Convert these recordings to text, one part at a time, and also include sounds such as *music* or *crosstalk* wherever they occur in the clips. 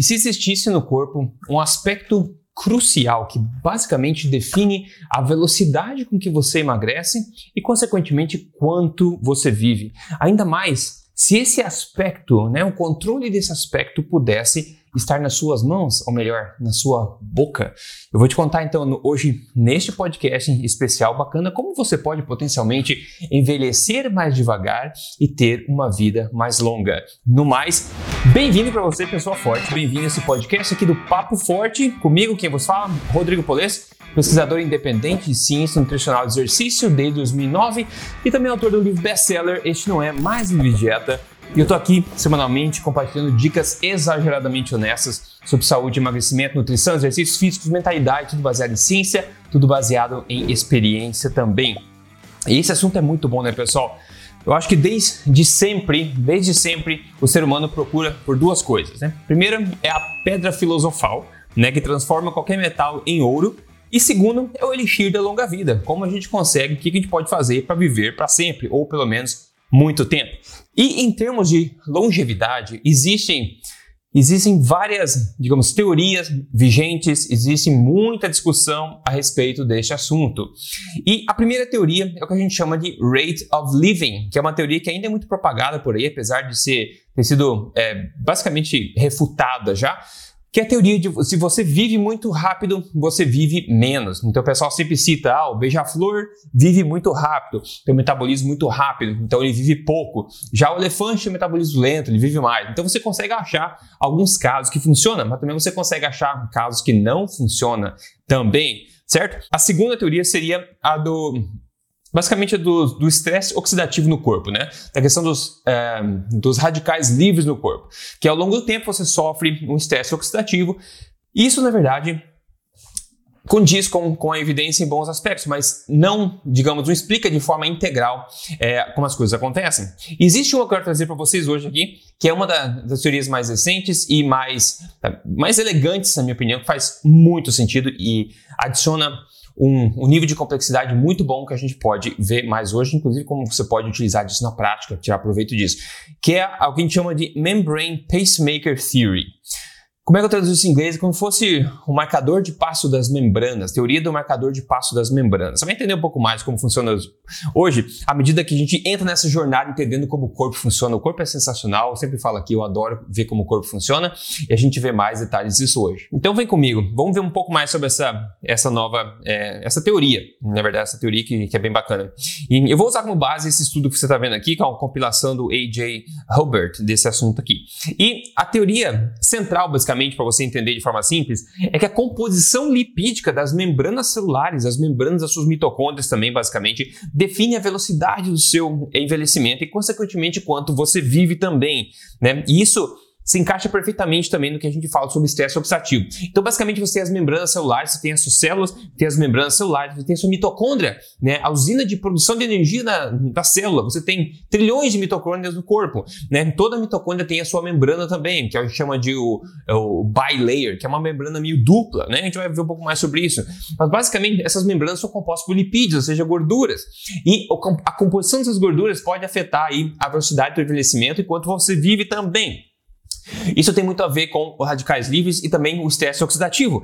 e se existisse no corpo um aspecto crucial que basicamente define a velocidade com que você emagrece e, consequentemente, quanto você vive. Ainda mais se esse aspecto, né, o controle desse aspecto pudesse estar nas suas mãos, ou melhor, na sua boca. Eu vou te contar então hoje neste podcast especial bacana como você pode potencialmente envelhecer mais devagar e ter uma vida mais longa. No mais, bem-vindo para você, pessoa forte, bem-vindo a esse podcast aqui do Papo Forte, comigo quem vos fala, Rodrigo Poles, pesquisador independente de ciência nutricional e exercício desde 2009 e também autor do livro best-seller Este Não É Mais Livre Dieta, e eu tô aqui semanalmente compartilhando dicas exageradamente honestas sobre saúde, emagrecimento, nutrição, exercícios físicos, mentalidade, tudo baseado em ciência, tudo baseado em experiência também. E esse assunto é muito bom, né, pessoal? Eu acho que desde sempre, desde sempre, o ser humano procura por duas coisas, né? Primeiro é a pedra filosofal, né, que transforma qualquer metal em ouro. E segundo é o elixir da longa vida, como a gente consegue, o que a gente pode fazer para viver para sempre, ou pelo menos muito tempo. E em termos de longevidade, existem Existem várias, digamos, teorias vigentes, existe muita discussão a respeito deste assunto. E a primeira teoria é o que a gente chama de rate of living, que é uma teoria que ainda é muito propagada por aí, apesar de ser, ter sido é, basicamente refutada já que é a teoria de se você vive muito rápido, você vive menos. Então o pessoal sempre cita, ah, o beija-flor vive muito rápido, tem um metabolismo muito rápido, então ele vive pouco. Já o elefante tem um metabolismo lento, ele vive mais. Então você consegue achar alguns casos que funcionam, mas também você consegue achar casos que não funcionam também, certo? A segunda teoria seria a do basicamente é do estresse oxidativo no corpo, né? Da questão dos, é, dos radicais livres no corpo, que ao longo do tempo você sofre um estresse oxidativo. Isso, na verdade, condiz com, com a evidência em bons aspectos, mas não, digamos, não explica de forma integral é, como as coisas acontecem. Existe uma que eu quero trazer para vocês hoje aqui, que é uma da, das teorias mais recentes e mais, mais elegantes, na minha opinião, que faz muito sentido e adiciona um, um, nível de complexidade muito bom que a gente pode ver mais hoje, inclusive como você pode utilizar isso na prática, tirar proveito disso, que é o que a gente chama de Membrane Pacemaker Theory. Como é que eu traduzo isso em inglês? Como fosse o marcador de passo das membranas, teoria do marcador de passo das membranas. Você vai entender um pouco mais como funciona hoje, à medida que a gente entra nessa jornada entendendo como o corpo funciona. O corpo é sensacional, eu sempre falo aqui, eu adoro ver como o corpo funciona e a gente vê mais detalhes disso hoje. Então vem comigo, vamos ver um pouco mais sobre essa, essa nova, é, essa teoria, na verdade, essa teoria que, que, é bem bacana. E eu vou usar como base esse estudo que você está vendo aqui, que é uma compilação do A.J. Hubert desse assunto aqui. E a teoria central, basicamente, basicamente, para você entender de forma simples, é que a composição lipídica das membranas celulares, as membranas das suas mitocôndrias também, basicamente, define a velocidade do seu envelhecimento e, consequentemente, quanto você vive também. Né? E isso se encaixa perfeitamente também no que a gente fala sobre estresse oxidativo. Então, basicamente, você tem as membranas celulares, você tem as suas células, tem as membranas celulares, você tem a sua mitocôndria, né? a usina de produção de energia da, da célula. Você tem trilhões de mitocôndrias no corpo. Né? Toda mitocôndria tem a sua membrana também, que a gente chama de o, é o bilayer, que é uma membrana meio dupla. Né? A gente vai ver um pouco mais sobre isso. Mas, basicamente, essas membranas são compostas por lipídios, ou seja, gorduras. E a composição dessas gorduras pode afetar aí a velocidade do envelhecimento enquanto você vive também. Isso tem muito a ver com os radicais livres e também o estresse oxidativo.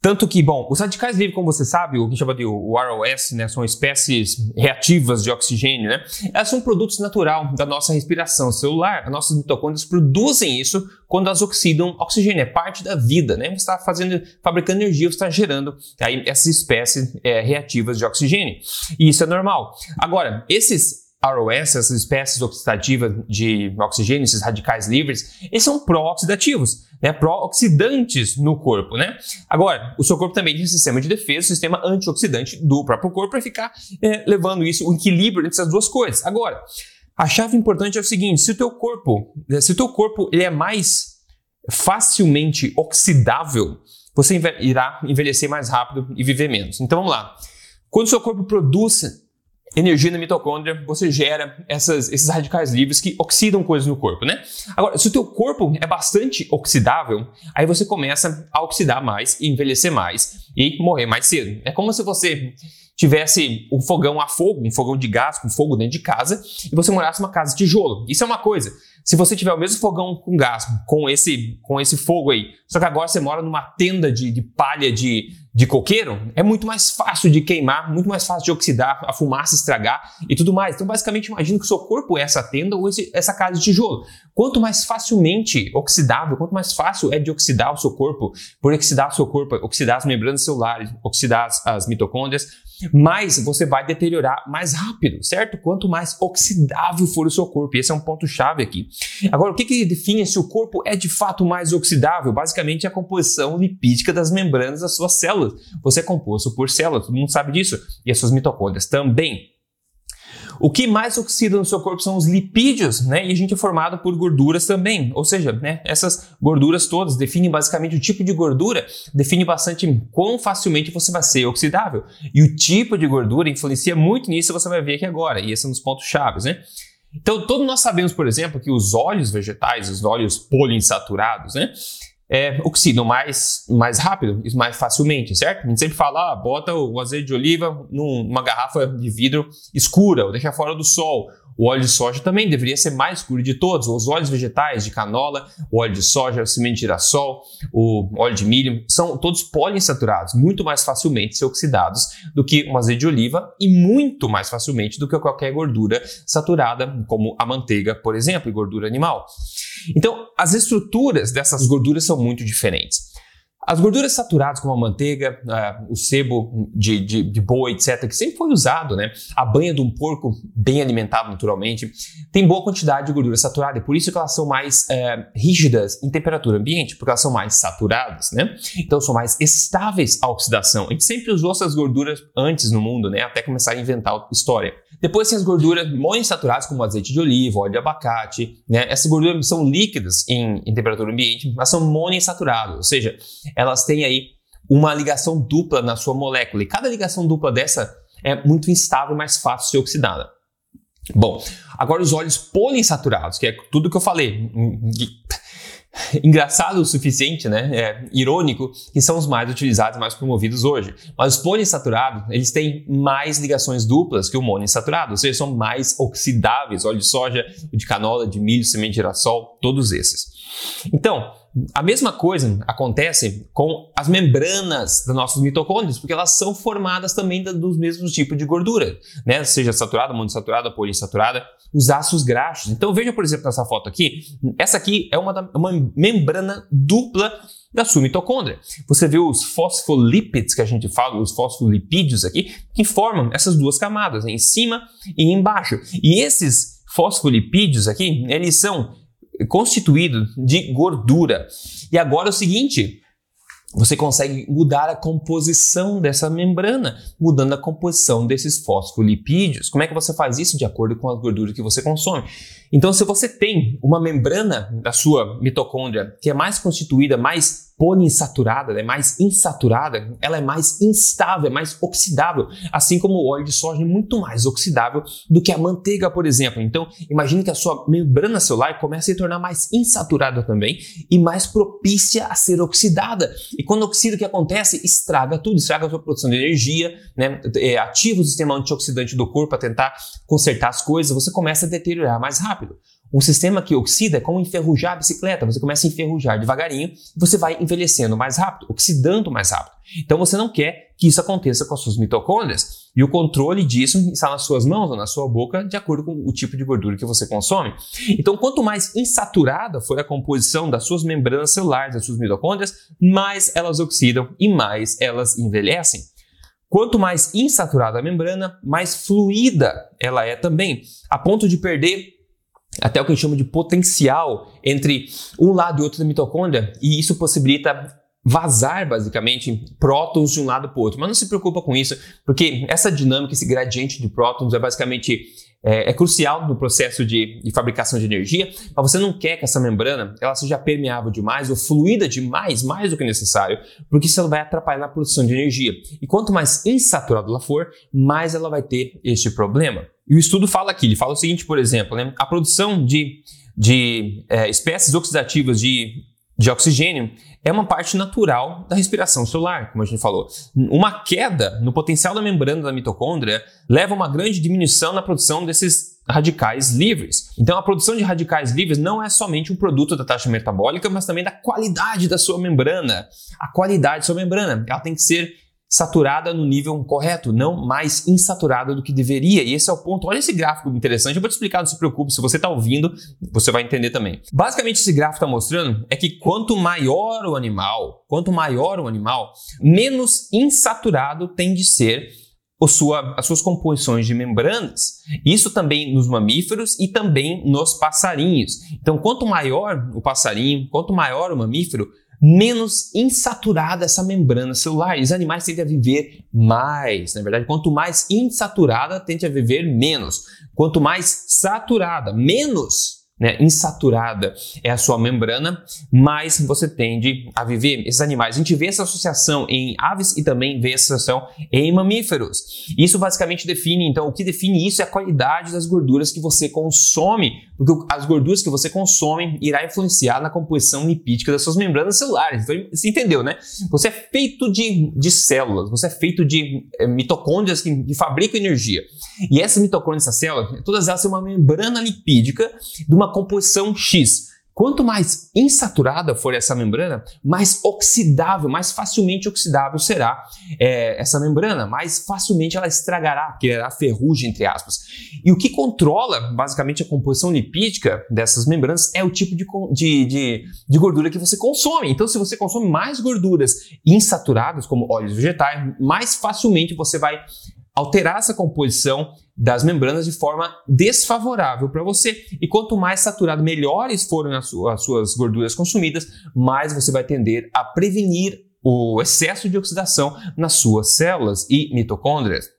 Tanto que, bom, os radicais livres, como você sabe, o que chama de o ROS, né, são espécies reativas de oxigênio, né? Elas são produtos natural da nossa respiração celular. As nossas mitocôndrias produzem isso quando elas oxidam oxigênio. É parte da vida, né? Você está fazendo, fabricando energia, você está gerando aí essas espécies é, reativas de oxigênio. E isso é normal. Agora, esses ROS, essas espécies oxidativas de oxigênio, esses radicais livres, eles são pró-oxidativos, né? pró-oxidantes no corpo. Né? Agora, o seu corpo também tem um sistema de defesa, um sistema antioxidante do próprio corpo para ficar é, levando isso, o equilíbrio entre essas duas coisas. Agora, a chave importante é o seguinte: se o teu corpo, se o teu corpo ele é mais facilmente oxidável, você irá envelhecer mais rápido e viver menos. Então vamos lá. Quando o seu corpo produz energia na mitocôndria, você gera essas, esses radicais livres que oxidam coisas no corpo, né? Agora, se o teu corpo é bastante oxidável, aí você começa a oxidar mais, envelhecer mais e morrer mais cedo. É como se você tivesse um fogão a fogo, um fogão de gás com fogo dentro de casa, e você morasse numa casa de tijolo. Isso é uma coisa. Se você tiver o mesmo fogão com gás, com esse, com esse fogo aí, só que agora você mora numa tenda de, de palha de, de coqueiro, é muito mais fácil de queimar, muito mais fácil de oxidar, a fumaça estragar e tudo mais. Então, basicamente, imagine que o seu corpo é essa tenda ou esse, essa casa de tijolo. Quanto mais facilmente oxidável, quanto mais fácil é de oxidar o seu corpo, por oxidar o seu corpo, oxidar as membranas celulares, oxidar as, as mitocôndrias, mais você vai deteriorar mais rápido, certo? Quanto mais oxidável for o seu corpo. E esse é um ponto-chave aqui. Agora, o que, que define se o corpo é de fato mais oxidável? Basicamente, a composição lipídica das membranas das suas células. Você é composto por células, todo mundo sabe disso. E as suas mitocôndrias também. O que mais oxida no seu corpo são os lipídios, né? E a gente é formado por gorduras também. Ou seja, né, essas gorduras todas definem basicamente o tipo de gordura, define bastante quão facilmente você vai ser oxidável. E o tipo de gordura influencia muito nisso, você vai ver aqui agora. E esse é um dos pontos chaves, né? Então, todos nós sabemos, por exemplo, que os óleos vegetais, os óleos poliinsaturados, né? É, oxidam mais, mais rápido e mais facilmente, certo? A gente sempre fala, ah, bota o azeite de oliva numa garrafa de vidro escura, ou deixa fora do sol. O óleo de soja também deveria ser mais escuro de todos. Os óleos vegetais de canola, o óleo de soja, o semente de girassol, o óleo de milho, são todos poliinsaturados, muito mais facilmente ser oxidados do que um azeite de oliva e muito mais facilmente do que qualquer gordura saturada, como a manteiga, por exemplo, e gordura animal. Então, as estruturas dessas gorduras são muito diferentes. As gorduras saturadas, como a manteiga, uh, o sebo de, de, de, boi, etc., que sempre foi usado, né? A banha de um porco bem alimentado naturalmente, tem boa quantidade de gordura saturada e por isso que elas são mais uh, rígidas em temperatura ambiente, porque elas são mais saturadas, né? Então são mais estáveis à oxidação. A gente sempre usou essas gorduras antes no mundo, né? Até começar a inventar história. Depois tem as gorduras monoinsaturadas, como azeite de oliva, óleo de abacate. Né? Essas gorduras são líquidas em, em temperatura ambiente, mas são monoinsaturadas, ou seja, elas têm aí uma ligação dupla na sua molécula. E cada ligação dupla dessa é muito instável e mais fácil de ser oxidada. Bom, agora os óleos poliinsaturados, que é tudo que eu falei *laughs* engraçado o suficiente, né? É, irônico, que são os mais utilizados, mais promovidos hoje. Mas os poliinsaturados, eles têm mais ligações duplas que o monoinsaturado, ou seja, são mais oxidáveis, óleo de soja, de canola, de milho, semente de girassol, todos esses. Então, a mesma coisa acontece com as membranas dos nossos mitocôndrios, porque elas são formadas também dos mesmos tipos de gordura, né? Seja saturada, monoinsaturada, poliinsaturada, os ácidos graxos. Então veja, por exemplo, nessa foto aqui, essa aqui é uma, uma membrana dupla da sua mitocôndria. Você vê os fosfolípidos que a gente fala, os fosfolipídios aqui, que formam essas duas camadas, em cima e embaixo. E esses fosfolipídios aqui, eles são constituído de gordura. E agora é o seguinte, você consegue mudar a composição dessa membrana, mudando a composição desses fosfolipídios. Como é que você faz isso? De acordo com a gordura que você consome. Então, se você tem uma membrana da sua mitocôndria que é mais constituída, mais poliinsaturada, é mais insaturada, ela é mais instável, é mais oxidável, assim como o óleo de soja é muito mais oxidável do que a manteiga, por exemplo. Então, imagine que a sua membrana celular comece a se tornar mais insaturada também e mais propícia a ser oxidada. E quando oxida, o que acontece? Estraga tudo, estraga a sua produção de energia, né? É, ativa o sistema antioxidante do corpo para tentar consertar as coisas, você começa a deteriorar mais rápido. Um sistema que oxida é como enferrujar a bicicleta. Você começa a enferrujar devagarinho e você vai envelhecendo mais rápido, oxidando mais rápido. Então você não quer que isso aconteça com as suas mitocôndrias. E o controle disso está nas suas mãos ou na sua boca, de acordo com o tipo de gordura que você consome. Então, quanto mais insaturada for a composição das suas membranas celulares, das suas mitocôndrias, mais elas oxidam e mais elas envelhecem. Quanto mais insaturada a membrana, mais fluida ela é também, a ponto de perder até o que a gente chama de potencial entre um lado e outro da mitocôndria, e isso possibilita vazar basicamente prótons de um lado para o outro. Mas não se preocupa com isso, porque essa dinâmica, esse gradiente de prótons é basicamente é, é crucial no processo de, de, fabricação de energia, mas você não quer que essa membrana ela seja permeável demais ou fluida demais, mais do que necessário, porque isso vai atrapalhar na produção de energia. E quanto mais insaturada ela for, mais ela vai ter este problema. E o estudo fala aqui, ele fala o seguinte, por exemplo, né, a produção de, de é, espécies oxidativas de, de oxigênio é uma parte natural da respiração celular, como a gente falou. Uma queda no potencial da membrana da mitocôndria leva a uma grande diminuição na produção desses radicais livres. Então, a produção de radicais livres não é somente um produto da taxa metabólica, mas também da qualidade da sua membrana. A qualidade da sua membrana, ela tem que ser saturada no nível correto, não mais insaturada do que deveria. E esse é o ponto. Olha esse gráfico interessante. Eu vou te explicar, não se preocupe. Se você está ouvindo, você vai entender também. Basicamente, esse gráfico está mostrando é que quanto maior o animal, quanto maior o animal, menos insaturado tem de ser sua, as suas composições de membranas. Isso também nos mamíferos e também nos passarinhos. Então, quanto maior o passarinho, quanto maior o mamífero, menos insaturada essa membrana celular. E os animais tendem a viver mais. Na verdade, quanto mais insaturada, tende a viver menos. Quanto mais saturada, menos né, insaturada é a sua membrana, mais você tende a viver. Esses animais, a gente vê essa associação em aves e também vê essa associação em mamíferos. Isso basicamente define, então, o que define isso é a qualidade das gorduras que você consome, porque as gorduras que você consome irá influenciar na composição lipídica das suas membranas celulares. Então, você entendeu, né? Você é feito de, de células, você é feito de é, mitocôndrias que, que fabricam energia. E essas mitocôndrias, essas células, todas elas têm uma membrana lipídica de uma composição X. Quanto mais insaturada for essa membrana, mais oxidável, mais facilmente oxidável será é, essa membrana, mais facilmente ela estragará, a ferrugem, entre aspas. E o que controla, basicamente, a composição lipídica dessas membranas é o tipo de, de, de, de gordura que você consome. Então, se você consome mais gorduras insaturadas, como óleos vegetais, mais facilmente você vai alterar essa composição das membranas de forma desfavorável para você. E quanto mais saturado, melhores forem as, as suas gorduras consumidas, mais você vai tender a prevenir o excesso de oxidação nas suas células e mitocôndrias.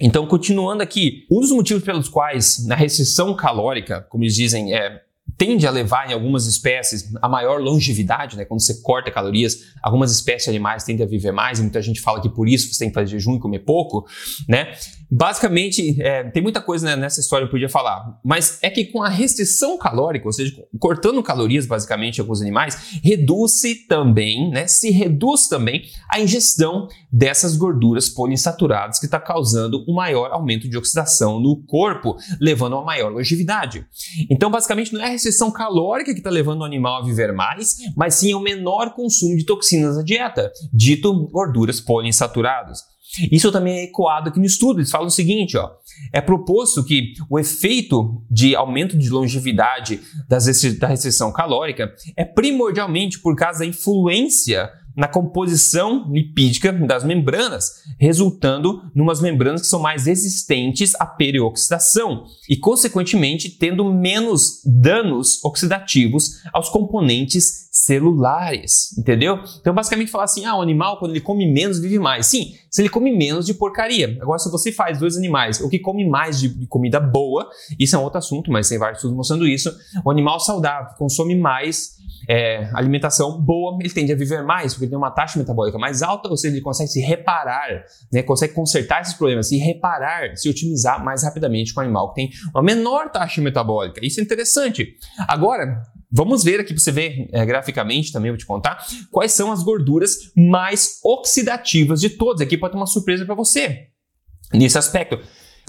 Então, continuando aqui, um dos motivos pelos quais na restrição calórica, como eles dizem, é tende a levar em algumas espécies a maior longevidade, né? Quando você corta calorias, algumas espécies animais tendem a viver mais, e muita gente fala que por isso você tem que fazer jejum e comer pouco, né? Basicamente, é, tem muita coisa né, nessa história que eu podia falar, mas é que com a restrição calórica, ou seja, cortando calorias basicamente alguns animais, reduz-se também, né, se reduz também a ingestão dessas gorduras poliinsaturadas que está causando um maior aumento de oxidação no corpo, levando a uma maior longevidade. Então, basicamente, não é a restrição calórica que está levando o animal a viver mais, mas sim o menor consumo de toxinas na dieta, dito gorduras poliinsaturadas. Isso também é ecoado aqui no estudo. Eles falam o seguinte: ó, é proposto que o efeito de aumento de longevidade da restrição calórica é primordialmente por causa da influência na composição lipídica das membranas, resultando em umas membranas que são mais resistentes à perioxidação e, consequentemente, tendo menos danos oxidativos aos componentes celulares, entendeu? Então, basicamente, falar assim: ah, o animal, quando ele come menos, vive mais. Sim, se ele come menos de porcaria. Agora, se você faz dois animais, o que come mais de comida boa, isso é um outro assunto, mas tem vários estudos mostrando isso. O animal saudável, que consome mais é, alimentação boa, ele tende a viver mais, porque ele tem uma taxa metabólica mais alta, ou seja, ele consegue se reparar, né, consegue consertar esses problemas, se reparar, se otimizar mais rapidamente com o animal que tem uma menor taxa metabólica. Isso é interessante. Agora, Vamos ver aqui para você ver é, graficamente também, vou te contar, quais são as gorduras mais oxidativas de todas. Aqui pode ter uma surpresa para você nesse aspecto.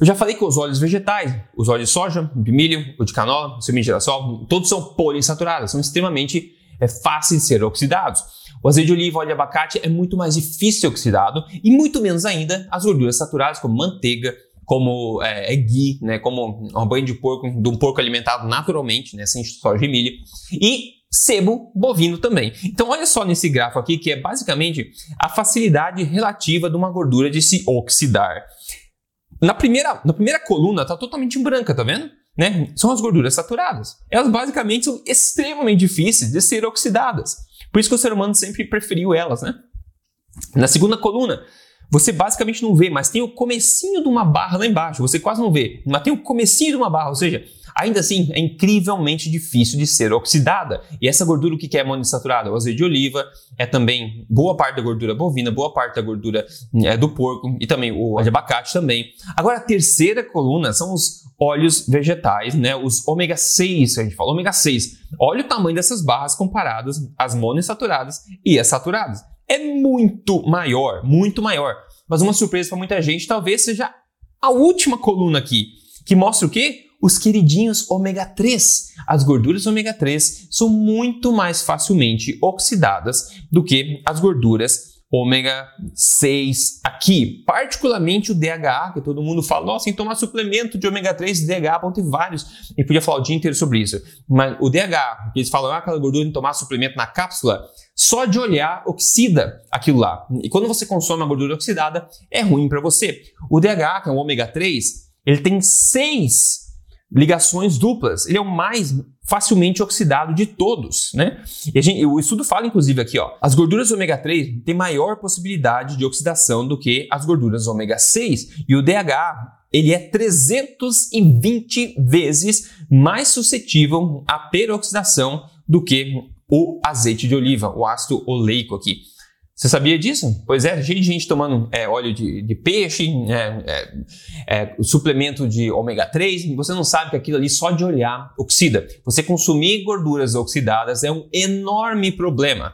Eu já falei que os óleos vegetais, os óleos de soja, de milho, o de canola, semente de girassol, todos são poliinsaturados, são extremamente é, fáceis de ser oxidados. O azeite de oliva, óleo de abacate é muito mais difícil oxidado e muito menos ainda as gorduras saturadas como manteiga, como é, é ghee, né, como um banho de porco, de um porco alimentado naturalmente, né, sem soja e milho, e sebo bovino também. Então olha só nesse gráfico aqui que é basicamente a facilidade relativa de uma gordura de se oxidar. Na primeira, na primeira coluna está totalmente branca, tá vendo? Né? São as gorduras saturadas. Elas basicamente são extremamente difíceis de ser oxidadas. Por isso que o ser humano sempre preferiu elas, né? Na segunda coluna, você basicamente não vê, mas tem o comecinho de uma barra lá embaixo. Você quase não vê, mas tem o comecinho de uma barra, ou seja, Ainda assim, é incrivelmente difícil de ser oxidada. E essa gordura, o que é monoinsaturada? O azeite de oliva é também boa parte da gordura bovina, boa parte da gordura é, do porco e também o de abacate também. Agora, a terceira coluna são os óleos vegetais, né? Os ômega 6, que a gente fala, ômega 6. Olha o tamanho dessas barras comparadas às monoinsaturadas e as saturadas. É muito maior, muito maior. Mas uma surpresa para muita gente talvez seja a última coluna aqui, que mostra o quê? os queridinhos ômega 3. As gorduras ômega 3 são muito mais facilmente oxidadas do que as gorduras ômega 6 aqui, particularmente o DHA, que todo mundo fala, nossa, tem que tomar suplemento de ômega 3 e DHA, bom, tem vários, e podia falar o dia inteiro sobre isso. Mas o DHA, eles falam, ah, aquela gordura de tomar suplemento na cápsula, só de olhar oxida aquilo lá. E quando você consome a gordura oxidada, é ruim para você. O DHA, que é um ômega 3, ele tem seis ligações duplas. Ele é o mais facilmente oxidado de todos, né? E gente, o estudo fala, inclusive, aqui, ó, as gorduras ômega 3 têm maior possibilidade de oxidação do que as gorduras ômega 6. E o DHA, ele é 320 vezes mais suscetível à peroxidação do que o azeite de oliva, o ácido oleico aqui. Você sabia disso? Pois é, cheio de gente tomando é, óleo de, de peixe, é, é, é suplemento de ômega 3, e você não sabe que aquilo ali só de olhar oxida. Você consumir gorduras oxidadas é um enorme problema.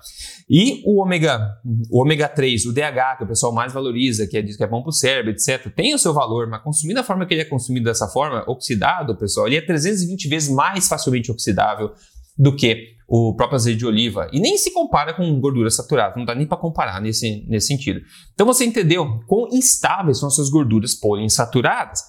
E o ômega, o ômega 3, o DH, que o pessoal mais valoriza, que é, diz que é bom para o cérebro, etc., tem o seu valor, mas consumido da forma que ele é consumido dessa forma, oxidado, pessoal, ele é 320 vezes mais facilmente oxidável do que o próprio azeite de oliva. E nem se compara com gordura saturada, não dá nem para comparar nesse, nesse sentido. Então você entendeu quão instáveis são essas gorduras poliinsaturadas.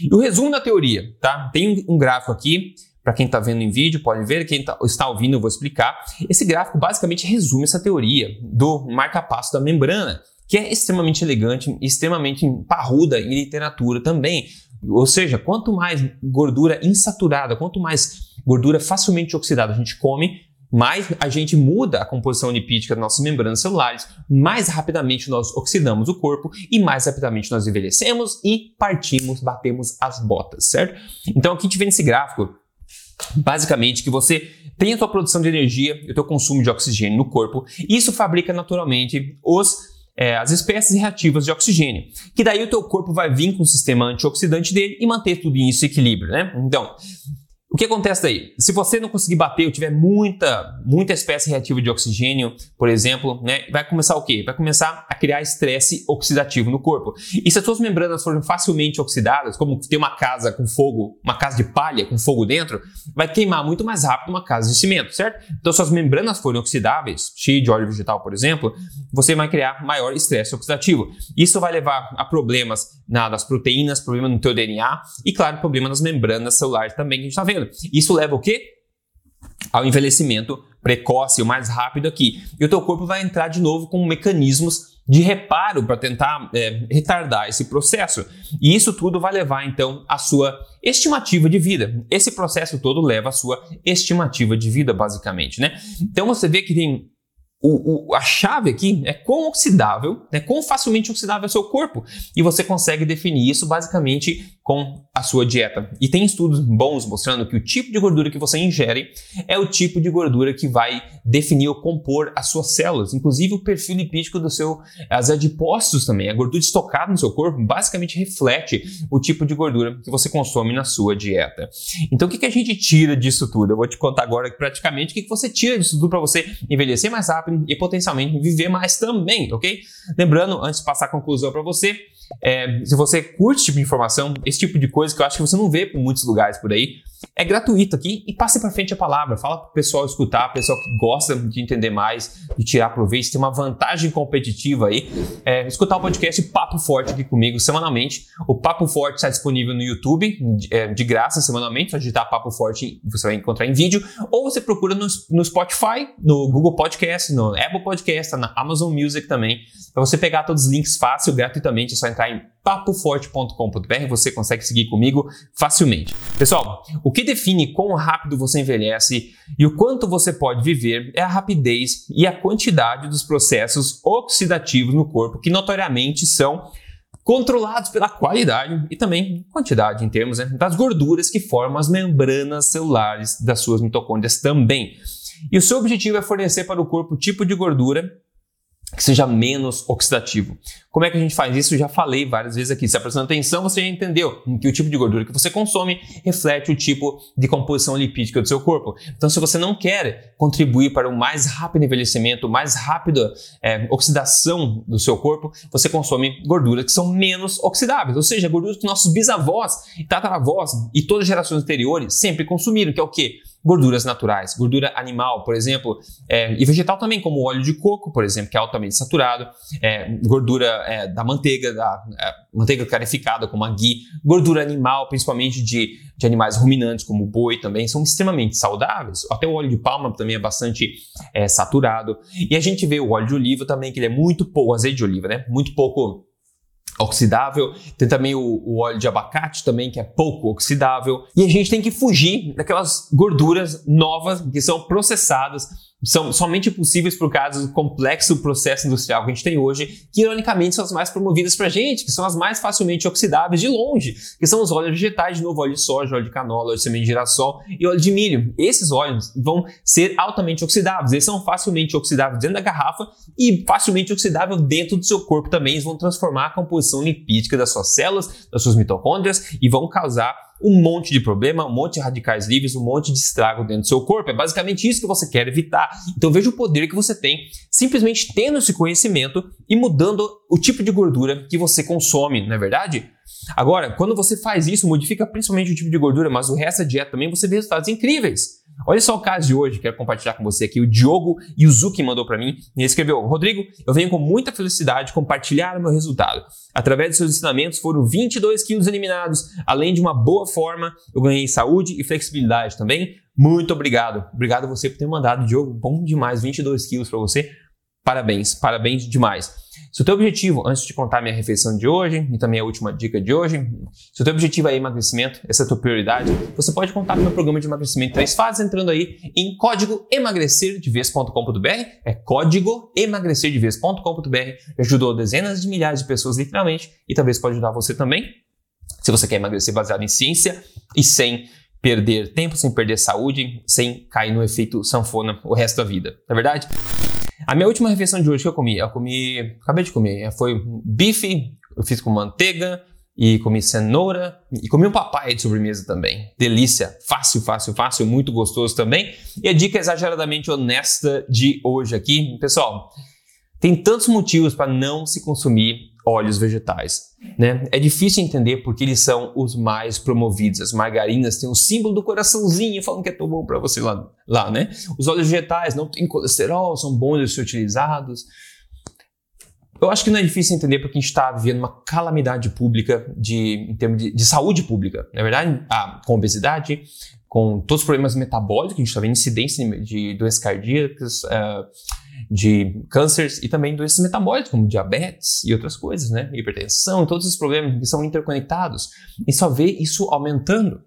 E o resumo da teoria, tá? Tem um gráfico aqui, para quem está vendo em vídeo, pode ver, quem tá, está ouvindo eu vou explicar. Esse gráfico basicamente resume essa teoria do marca-passo da membrana, que é extremamente elegante, extremamente parruda em literatura também. Ou seja, quanto mais gordura insaturada, quanto mais gordura facilmente oxidada a gente come, mais a gente muda a composição lipídica das nossas membranas celulares, mais rapidamente nós oxidamos o corpo e mais rapidamente nós envelhecemos e partimos, batemos as botas, certo? Então aqui a gente vê nesse gráfico, basicamente, que você tem a sua produção de energia e o seu consumo de oxigênio no corpo, e isso fabrica naturalmente os é, as espécies reativas de oxigênio, que daí o teu corpo vai vir com o sistema antioxidante dele e manter tudo isso em equilíbrio, né? Então, o que acontece aí? Se você não conseguir bater ou tiver muita, muita espécie reativa de oxigênio, por exemplo, né, vai começar o quê? Vai começar a criar estresse oxidativo no corpo. E se as suas membranas forem facilmente oxidadas, como ter uma casa com fogo, uma casa de palha com fogo dentro, vai queimar muito mais rápido uma casa de cimento, certo? Então, se as membranas forem oxidáveis, cheio de óleo vegetal, por exemplo, você vai criar maior estresse oxidativo. Isso vai levar a problemas nas proteínas, problema no teu DNA e, claro, problema nas membranas celulares também que a gente está vendo. Isso leva o quê? Ao envelhecimento precoce, o mais rápido aqui. E o teu corpo vai entrar de novo com mecanismos de reparo para tentar é, retardar esse processo. E isso tudo vai levar então à sua estimativa de vida. Esse processo todo leva à sua estimativa de vida, basicamente, né? Então você vê que tem o, o, a chave aqui é quão oxidável, né, quão facilmente oxidável é o seu corpo. E você consegue definir isso basicamente com a sua dieta. E tem estudos bons mostrando que o tipo de gordura que você ingere é o tipo de gordura que vai definir ou compor as suas células, inclusive o perfil lipídico do seu as adipócitos também. A gordura estocada no seu corpo basicamente reflete o tipo de gordura que você consome na sua dieta. Então o que, que a gente tira disso tudo? Eu vou te contar agora praticamente o que, que você tira disso tudo para você envelhecer mais rápido e potencialmente viver mais também, ok? Lembrando, antes de passar a conclusão para você, é, se você curte esse tipo de informação, esse tipo de coisa que eu acho que você não vê por muitos lugares por aí, é gratuito aqui e passe para frente a palavra. Fala para o pessoal escutar, pessoal que gosta de entender mais, de tirar proveito, tem uma vantagem competitiva aí. É, escutar o podcast Papo Forte aqui comigo semanalmente. O Papo Forte está disponível no YouTube, é, de graça, semanalmente. Só digitar Papo Forte você vai encontrar em vídeo. Ou você procura no, no Spotify, no Google Podcast, no Apple Podcast, na Amazon Music também. Para você pegar todos os links fácil, gratuitamente, é só entrar em papoforte.com.br, você consegue seguir comigo facilmente. Pessoal, o que define quão rápido você envelhece e o quanto você pode viver é a rapidez e a quantidade dos processos oxidativos no corpo, que notoriamente são controlados pela qualidade e também quantidade em termos né, das gorduras que formam as membranas celulares das suas mitocôndrias também. E o seu objetivo é fornecer para o corpo o tipo de gordura que seja menos oxidativo. Como é que a gente faz isso? Eu já falei várias vezes aqui. Se prestando atenção, você já entendeu que o tipo de gordura que você consome reflete o tipo de composição lipídica do seu corpo. Então, se você não quer contribuir para o mais rápido envelhecimento, mais rápida é, oxidação do seu corpo, você consome gorduras que são menos oxidáveis, ou seja, gorduras que nossos bisavós tataravós e todas as gerações anteriores sempre consumiram, que é o quê? Gorduras naturais, gordura animal, por exemplo, é, e vegetal também, como óleo de coco, por exemplo, que é altamente saturado, é, gordura é, da manteiga, da é, manteiga clarificada, como a ghee, gordura animal, principalmente de, de animais ruminantes, como o boi também, são extremamente saudáveis. Até o óleo de palma também é bastante é, saturado. E a gente vê o óleo de oliva também, que ele é muito pouco, o azeite de oliva, né? Muito pouco oxidável. Tem também o, o, óleo de abacate também, que é pouco oxidável. E a gente tem que fugir daquelas gorduras novas que são processadas são somente possíveis por causa do complexo processo industrial que a gente tem hoje, que ironicamente são as mais promovidas para a gente, que são as mais facilmente oxidáveis de longe, que são os óleos vegetais, de novo, óleo de soja, óleo de canola, óleo de semente de girassol e óleo de milho. Esses óleos vão ser altamente oxidáveis, eles são facilmente oxidáveis dentro da garrafa e facilmente oxidável dentro do seu corpo também, eles vão transformar a composição lipídica das suas células, das suas mitocôndrias e vão causar um monte de problema, um monte de radicais livres, um monte de estrago dentro do seu corpo. É basicamente isso que você quer evitar. Então veja o poder que você tem simplesmente tendo esse conhecimento e mudando o tipo de gordura que você consome, não é verdade? Agora, quando você faz isso, modifica principalmente o tipo de gordura, mas o resto da dieta também, você vê resultados incríveis. Olha só o caso de hoje, quero compartilhar com você aqui. O Diogo Yuzuki mandou para mim e escreveu: Rodrigo, eu venho com muita felicidade compartilhar o meu resultado. Através de seus ensinamentos foram 22 quilos eliminados, além de uma boa forma, eu ganhei saúde e flexibilidade também. Muito obrigado. Obrigado a você por ter mandado, Diogo. Bom demais, 22 quilos para você. Parabéns, parabéns demais. Se o teu objetivo, antes de contar minha refeição de hoje e também a última dica de hoje, se o teu objetivo é emagrecimento, essa é a tua prioridade, você pode contar com o meu programa de emagrecimento em três fases entrando aí em código emagrecerdevez.com.br, é código emagrecerdevez.com.br, ajudou dezenas de milhares de pessoas literalmente e talvez pode ajudar você também. Se você quer emagrecer baseado em ciência e sem perder tempo, sem perder saúde, sem cair no efeito sanfona o resto da vida, não é verdade? A minha última refeição de hoje que eu comi, eu comi, acabei de comer, foi bife, eu fiz com manteiga e comi cenoura e comi um papai de sobremesa também. Delícia, fácil, fácil, fácil, muito gostoso também. E a dica exageradamente honesta de hoje aqui, pessoal, tem tantos motivos para não se consumir óleos vegetais. Né? É difícil entender porque eles são os mais promovidos. As margarinas têm o símbolo do coraçãozinho falando que é tão bom para você lá, lá, né? Os óleos vegetais não têm colesterol, são bons de ser utilizados. Eu acho que não é difícil entender porque a gente está vivendo uma calamidade pública de, em termos de, de saúde pública. Na verdade, ah, com obesidade, com todos os problemas metabólicos, a gente está vendo incidência de doenças cardíacas, uh, de cânceres e também doenças metabólicas, como diabetes e outras coisas, né? Hipertensão, todos esses problemas que são interconectados. E só vê isso aumentando.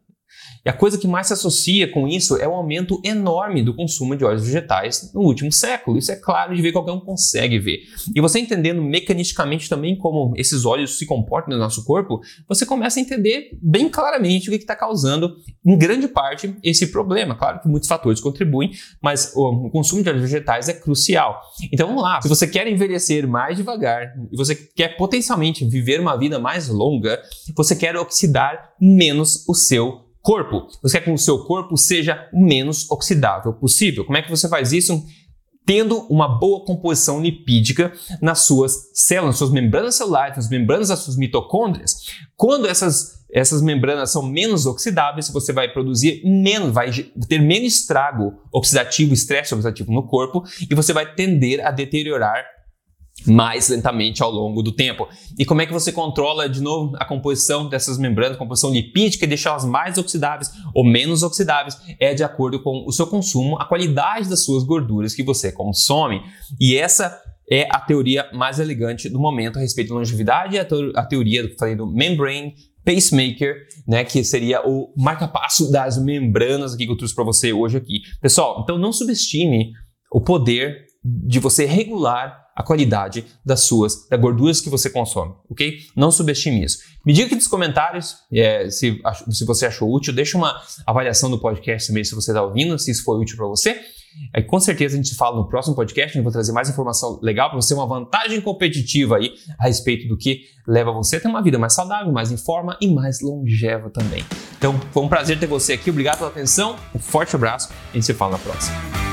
E a coisa que mais se associa com isso é o aumento enorme do consumo de óleos vegetais no último século. Isso é claro de ver, qualquer um consegue ver. E você entendendo mecanisticamente também como esses óleos se comportam no nosso corpo, você começa a entender bem claramente o que está causando, em grande parte, esse problema. Claro que muitos fatores contribuem, mas o consumo de óleos vegetais é crucial. Então vamos lá, se você quer envelhecer mais devagar e você quer potencialmente viver uma vida mais longa, você quer oxidar menos o seu corpo. Você quer que o seu corpo seja o menos oxidável possível. Como é que você faz isso? Tendo uma boa composição lipídica nas suas células, nas suas membranas celulares, nas membranas das suas mitocôndrias. Quando essas, essas membranas são menos oxidáveis, você vai produzir menos, vai ter menos estrago oxidativo, estresse oxidativo no corpo e você vai tender a deteriorar mais lentamente ao longo do tempo. E como é que você controla de novo a composição dessas membranas, a composição lipídica e deixá-las mais oxidáveis ou menos oxidáveis? É de acordo com o seu consumo, a qualidade das suas gorduras que você consome. E essa é a teoria mais elegante do momento a respeito da longevidade, a, a teoria que eu falei do membrane pacemaker, né, que seria o marca-passo das membranas aqui que eu trouxe para você hoje aqui. Pessoal, então não subestime o poder de você regular a qualidade das suas, das gorduras que você consome, ok? Não subestime isso. Me diga aqui nos comentários é, se, se você achou útil, deixa uma avaliação do podcast também se você está ouvindo, se isso foi útil para você. É, com certeza a gente fala no próximo podcast, eu vou trazer mais informação legal para você, uma vantagem competitiva aí a respeito do que leva você a ter uma vida mais saudável, mais em forma e mais longeva também. Então, foi um prazer ter você aqui, obrigado pela atenção, um forte abraço e a gente se fala na próxima.